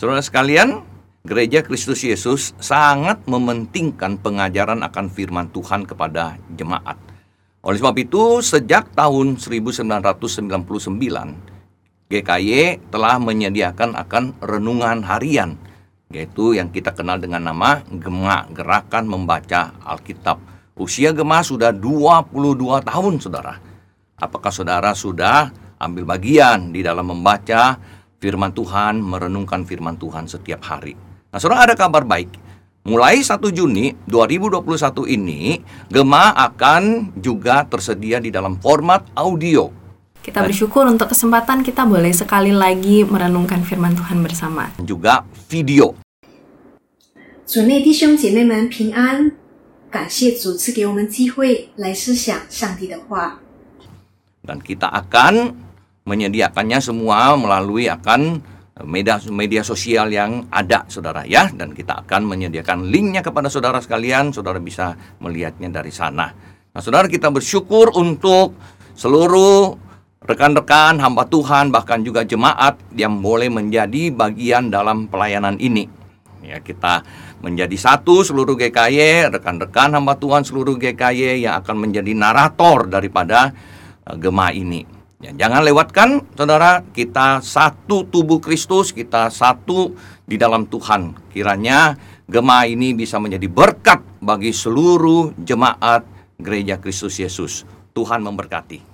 Saudara sekalian, Gereja Kristus Yesus sangat mementingkan pengajaran akan firman Tuhan kepada jemaat. Oleh sebab itu, sejak tahun 1999, GKY telah menyediakan akan renungan harian, yaitu yang kita kenal dengan nama Gema Gerakan Membaca Alkitab. Usia Gema sudah 22 tahun, Saudara. Apakah Saudara sudah ambil bagian di dalam membaca firman Tuhan, merenungkan firman Tuhan setiap hari? Nah, Saudara ada kabar baik. Mulai 1 Juni 2021 ini, Gema akan juga tersedia di dalam format audio. Kita bersyukur untuk kesempatan kita boleh sekali lagi merenungkan firman Tuhan bersama. Juga video. 主内弟兄姐妹们平安，感谢主赐给我们机会来思想上帝的话。 Dan kita akan menyediakannya semua melalui akan media media sosial yang ada saudara ya. Dan kita akan menyediakan linknya kepada saudara sekalian saudara bisa melihatnya dari sana. Nah saudara kita bersyukur untuk seluruh rekan-rekan hamba Tuhan bahkan juga jemaat yang boleh menjadi bagian dalam pelayanan ini. Ya kita menjadi satu seluruh GKY rekan-rekan hamba Tuhan seluruh GKY yang akan menjadi narator daripada uh, Gema ini Ya, jangan lewatkan, saudara, kita satu tubuh Kristus, kita satu di dalam Tuhan. Kiranya Gema ini bisa menjadi berkat bagi seluruh jemaat gereja Kristus Yesus. Tuhan memberkati.